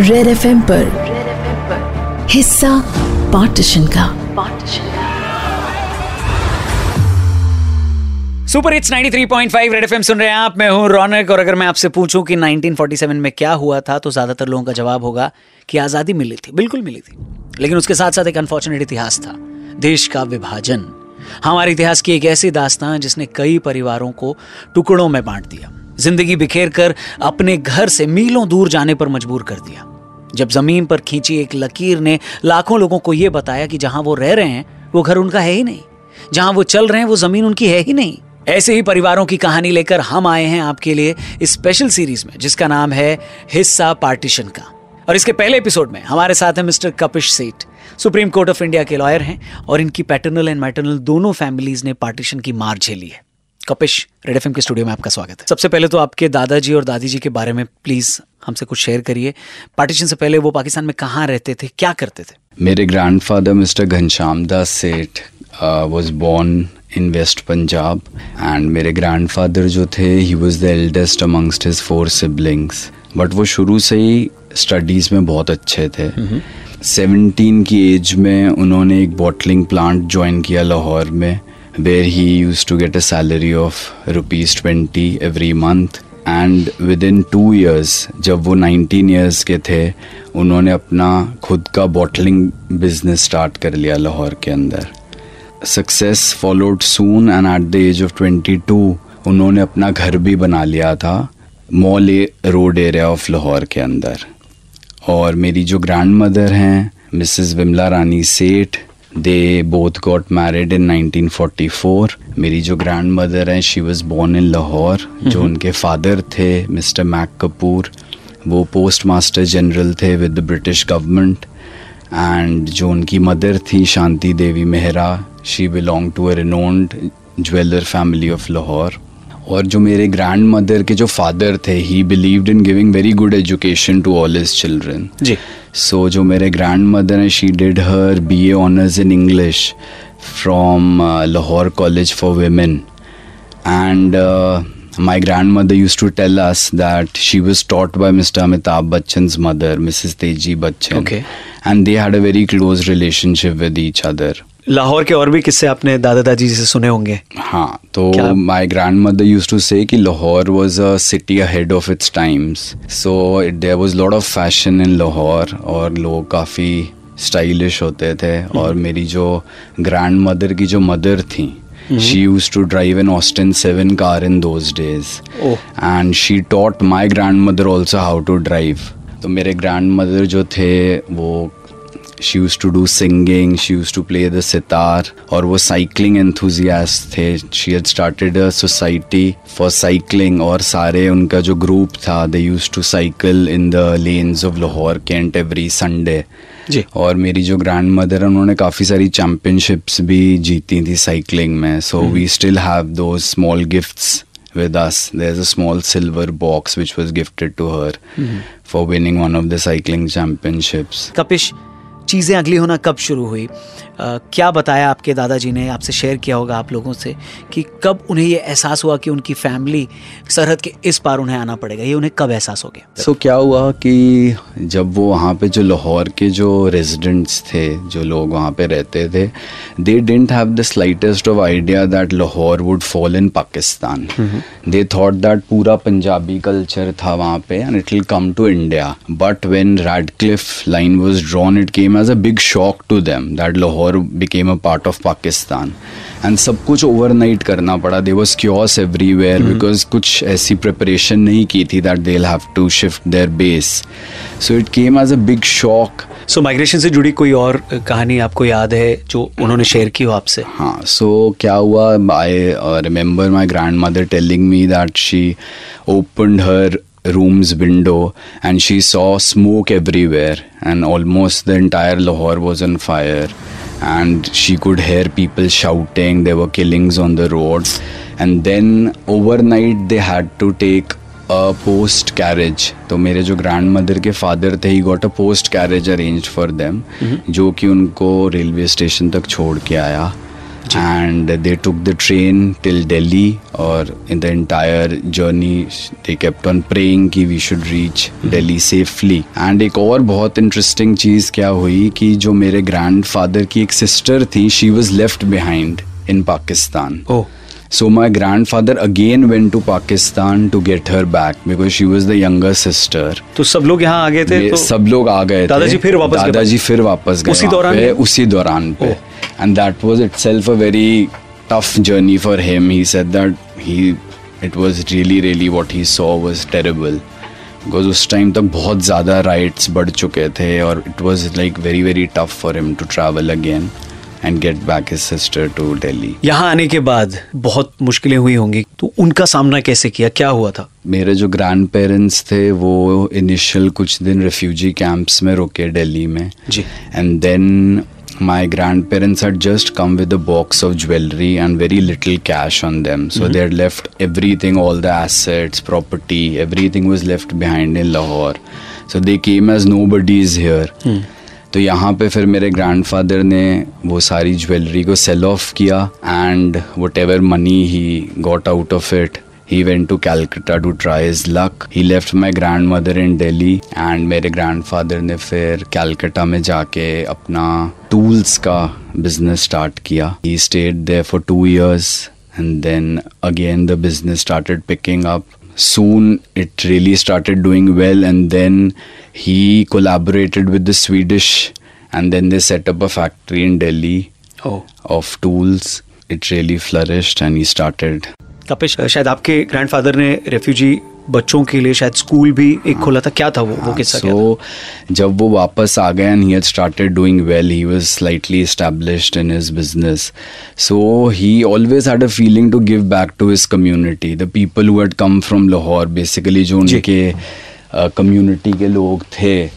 Red F M पर हिस्सा partition का। सुपर हिट्स 93.5 रेड एफएम सुन रहे हैं आप। मैं हूँ रौनक और अगर मैं आपसे पूछूँ कि 1947 में क्या हुआ था तो ज़्यादातर लोगों का जवाब होगा कि आज़ादी मिली थी, बिल्कुल मिली थी। लेकिन उसके साथ साथ एक अनफॉर्चुनेट इतिहास था, देश का विभाजन। हमारे इतिहास की एक ऐसी दास्तान जिसने कई परिवारों को टुकड़ों में बांट दिया। ज़िंदगी बिखेर कर अपने घर से मीलों दूर जाने पर मजबूर कर दिया। जब ज़मीन पर खींची एक लकीर ने, लाखों लोगों को यह बताया कि जहाँ वो रह रहे हैं, वो घर उनका है ही नहीं। जहाँ वो चल रहे हैं, वो ज़मीन उनकी है ही नहीं। ऐसे ही परिवारों की कहानी लेकर हम आए हैं आपके लिए स्पेशल सीरीज़ में, जिसका नाम है हिस्सा पार्टीशन का। और इसके पहले एपिसोड में हमारे साथ है mister Kapish Seth, supreme court of India के लॉयर हैं और इनकी पैटर्नल एंड मैटर्नल दोनों फैमिलीज़ ने पार्टीशन की मार झेली है। कपिश रेड एफ़ के स्टूडियो में आपका स्वागत है। सबसे पहले तो आपके दादाजी और दादी जी के बारे में प्लीज़ हमसे कुछ शेयर करिए। पार्टीशन से पहले वो पाकिस्तान में कहाँ रहते थे, क्या करते थे? मेरे grandfather mister Ghanshyam Das Seth was born in West Punjab and मेरे ग्रैंडफादर जो थे he was the eldest amongst his four siblings but वो शुरू से ही स्टडीज़ में बहुत अच्छे थे। सेवनटीन की एज में उन्होंने एक बॉटलिंग प्लांट ज्वाइन किया लाहौर में where he used to get a salary of rupees twenty every month and within two years जब वो नाइनटीन ईयर्स के थे उन्होंने अपना खुद का बॉटलिंग बिज़नेस स्टार्ट कर लिया लाहौर के अंदर। Success followed soon and at the age of twenty two उन्होंने अपना घर भी बना लिया था mall road area of Lahore के अंदर। और मेरी जो ग्रैंड मदर हैं Mrs Vimla Rani Seth they both got married in 1944 मेरी जो ग्रैंड मदर हैं she was born in Lahore जो उनके फादर थे मिस्टर मैक कपूर वो पोस्ट मास्टर जनरल थे with the British government and जो उनकी मदर थी Shanti Devi Mehra she belong to a renowned jeweller family of Lahore और जो मेरे ग्रैंड मदर के जो फादर थे he believed in giving very good education to all his children ji so जो मेरे ग्रैंड मदर हैं she did her B A honours in English from Lahore college for women and my grandmother used to tell us that she was taught by Mr. Amitabh Bachchan's mother, Mrs. Teji Bachchan. Okay. And they had a very close relationship with each other. Lahore के और भी किस्से आपने दादा दादी से सुने होंगे। हाँ तो my grandmother used to say कि Lahore was a city ahead of its times so there was lot of fashion in Lahore और लोग काफ़ी स्टाइलिश होते थे हम्म। और मेरी जो ग्रैंड मदर की जो मदर थी she used to drive an Austin 7 car in those days. Oh. and she taught my grandmother also how to drive. तो मेरे ग्रैंड मदर जो थे वो she used to do singing she used to play the sitar और वो cycling enthusiast थे। She had started a society for cycling और सारे उनका जो ग्रुप था they used to cycle in the lanes of Lahore cantt every Sunday जी। और मेरी जो ग्रैंड मदर उन्होंने काफ़ी सारी चैम्पियनशिप्स भी जीती थी साइकिलिंग में। सो वी स्टिल हैव दो small gifts with us there is a small silver box which was gifted to her for winning one of the cycling championships Kapish चीज़ें अगली होना कब शुरू हुई? क्या बताया आपके दादाजी ने आपसे शेयर किया होगा आप लोगों से कि कब उन्हें ये एहसास हुआ कि उनकी फैमिली सरहद के इस पार उन्हें आना पड़ेगा? ये उन्हें कब एहसास हो गया? सो so, क्या हुआ कि जब वो वहाँ पे जो लाहौर के जो रेजिडेंट्स थे जो लोग वहाँ पे रहते थे they didn't have the slightest of idea that Lahore would fall in Pakistan they thought that पूरा पंजाबी कल्चर था वहाँ पे and it will come to India but when Radcliffe line was drawn it came as a big shock to them that Lahore became a part of Pakistan and सब कुछ overnight करना पड़ा. They was chaos everywhere because कुछ ऐसी preparation नहीं की थी that they have to shift their base so it came as a big shock so migration से जुड़ी कोई और कहानी आपको याद है जो उन्होंने शेयर की हो आपसे? हाँ सो so, क्या हुआ? I remember my grandmother telling me that she opened her room's window and she saw smoke everywhere and almost the entire Lahore was on fire. And she could hear people shouting there were killings on the roads and then overnight they had to take a post carriage तो मेरे जो grandmother के father थे he got a post carriage arranged for them जो कि उनको railway station तक छोड़ के आया and they took the train till Delhi और in the entire journey they kept on praying कि we should reach Delhi safely and एक और बहुत इंटरेस्टिंग चीज़ क्या हुई कि जो मेरे ग्रैंडफादर की एक सिस्टर थी she was left behind in Pakistan so my grandfather again went to Pakistan to get her back because she was the younger sister तो सब लोग यहाँ आ गए थे तो सब लोग आ गए दादाजी फिर वापस दादाजी फिर वापस गए उसी दौरान पे, उसी दौरान पे. Oh. And that was itself a very tough journey for him he said that he it was really really what he saw was terrible because उस टाइम तक बहुत ज़्यादा राइट्स बढ़ चुके थे और it was like very very tough for him to travel again and get back his sister to Delhi यहाँ आने के बाद बहुत मुश्किलें हुई होंगी। तो उनका सामना कैसे किया? क्या हुआ था? मेरे जो ग्रैंड पेरेंट्स थे वो इनिशियल कुछ दिन रेफ्यूजी कैंप्स में रुके दिल्ली में। जी। And then my grandparents had just come with a box of jewelry and very little cash on them so mm-hmm. they had left everything all the assets property everything was left behind in lahore so they came as nobodies here mm. तो यहाँ पे फिर मेरे grandfather ने वो सारी jewellery को sell off किया and whatever money he got out of it he went to Calcutta to try his luck. He left my grandmother in Delhi and मेरे grandfather ने फिर Calcutta में जाके अपना tools का business start किया. He stayed there for two years and then again the business started picking up. Soon it really started doing well and then he collaborated with the Swedish and then they set up a factory in Delhi O of tools. It really flourished and he started Kapish शायद आपके grandfather ने refugee बच्चों के लिए शायद school भी एक खोला था। क्या था वो? वो किस्सा सो जब वो वापस आ गए and he had started doing well he was slightly established in his business so he always had a feeling to give back to his community the people who had come from Lahore basically जो उनके community के लोग थे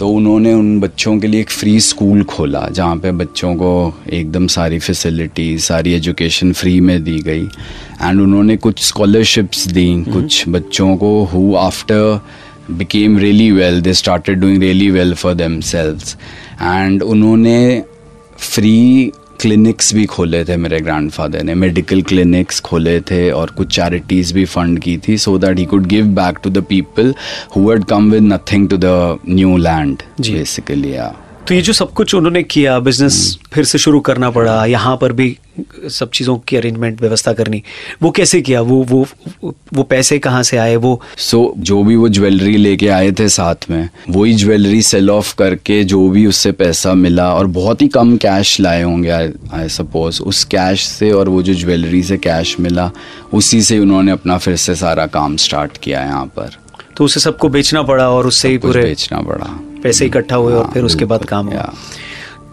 तो उन्होंने उन बच्चों के लिए एक फ्री स्कूल खोला जहाँ पे बच्चों को एकदम सारी फैसिलिटी सारी एजुकेशन फ्री में दी गई। एंड उन्होंने कुछ स्कॉलरशिप्स दी कुछ बच्चों को who after became really well they started doing really well for them and उन्होंने फ्री क्लिनिक्स भी खोले थे मेरे ग्रैंडफादर ने मेडिकल क्लिनिक्स खोले थे और कुछ चैरिटीज़ भी फंड की थी so that he could give back to the people who had come with nothing to the new land ji. Basically या तो ये जो सब कुछ उन्होंने किया बिज़नेस फिर से शुरू करना पड़ा यहाँ पर भी सब चीज़ों की अरेंजमेंट व्यवस्था करनी। वो कैसे किया? वो वो वो पैसे कहाँ से आए? वो सो so, जो भी वो ज्वेलरी लेके आए थे साथ में वही ज्वेलरी सेल ऑफ़ करके जो भी उससे पैसा मिला और बहुत ही कम कैश लाए होंगे आई सपोज़ उस कैश से और वो जो ज्वेलरी से कैश मिला उसी से उन्होंने अपना फिर से सारा काम स्टार्ट किया यहाँ पर। तो उसे सबको बेचना पड़ा और उससे ही पूरे बेचना पड़ा। पैसे इकट्ठा हुए और हाँ, फिर उसके बाद काम हुआ।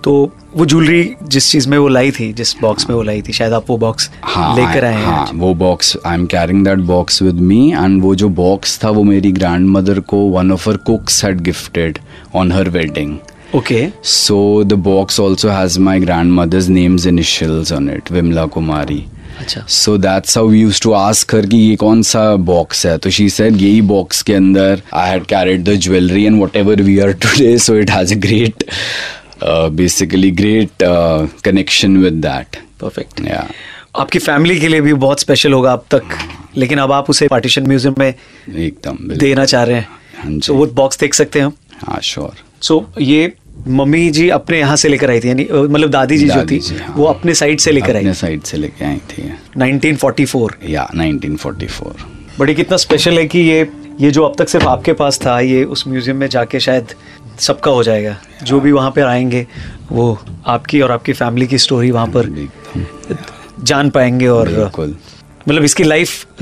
तो वो ज्वेलरी जिस चीज़ में वो लाई थी जिस बॉक्स में वो लाई थी शायद आप वो बॉक्स हाँ, लेकर आए हाँ, हैं वो box I am carrying that box with me and वो जो बॉक्स था वो मेरी ग्रैंड मदर को one of her cooks had gifted on her wedding okay so the box also has my grandmother's names initials on it Vimla Kumari अच्छा। So that's how we used to ask her कि ये कौन सा box है? तो she said यही box के अंदर I had carried the jewellery and whatever we are today so it has a great uh, basically great uh, connection with that. Perfect yeah. आपकी फैमिली के लिए भी बहुत स्पेशल होगा अब तक लेकिन अब आप उसे पार्टीशन म्यूज़ियम में एकदम देना चाह रहे हाँ। हैं तो वो बॉक्स देख सकते हैं हम? हाँ श्योर सो ये मम्मी जी अपने यहाँ से लेकर आई थी यानी मतलब दादी जी जो थी जी, हाँ। वो अपने साइड से लेकर आई। साइड से लेके आई थी। 1944 या 1944 बड़ी कितना स्पेशल है कि ये ये जो अब तक सिर्फ़ आपके पास था ये उस म्यूज़ियम में जाके शायद सबका हो जाएगा। जो भी वहाँ पर आएँगे वो आपकी और आपकी फैमिली की स्टोरी वहाँ पर जान पाएँगे और मतलब इसकी लाइफ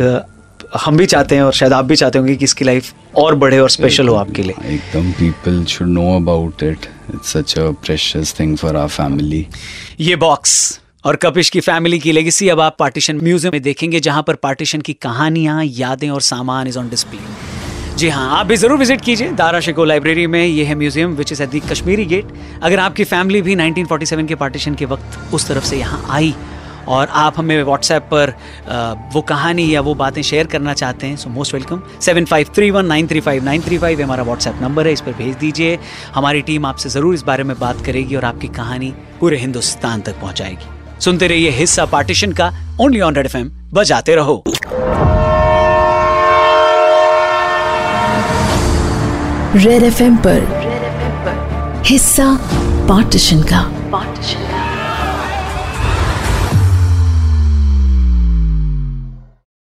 हम भी चाहते हैं और शायद आप भी चाहते होंगे कि इसकी लाइफ और बढ़े और स्पेशल हो आपके लिए। एकदम people should know about it it's such a precious thing for our family ये बॉक्स और कपिश की फैमिली की लेगेसी अब आप पार्टीशन म्यूज़ियम में देखेंगे जहाँ पर पार्टीशन की कहानियाँ यादें और सामान इज़ ऑन डिस्प्ले जी हाँ आप भी ज़रूर विज़िट कीजिए दारा शिको लाइब्रेरी में। ये है museum which is at the Kashmiri Gate अगर आपकी फैमिली भी 1947 के पार्टीशन के वक्त उस तरफ़ से यहाँ आई और आप हमें व्हाट्सएप पर वो कहानी या वो बातें शेयर करना चाहते हैं so most welcome seven five three one nine three five nine three five हमारा व्हाट्सएप नंबर है, इस पर भेज दीजिए। हमारी टीम आपसे ज़रूर इस बारे में बात करेगी और आपकी कहानी पूरे हिंदुस्तान तक पहुंचाएगी। सुनते रहिए हिस्सा पार्टीशन का ओनली ऑन रेड एफएम बजाते रहो। रेड एफ़एम पर हिस्सा पार्टीशन का।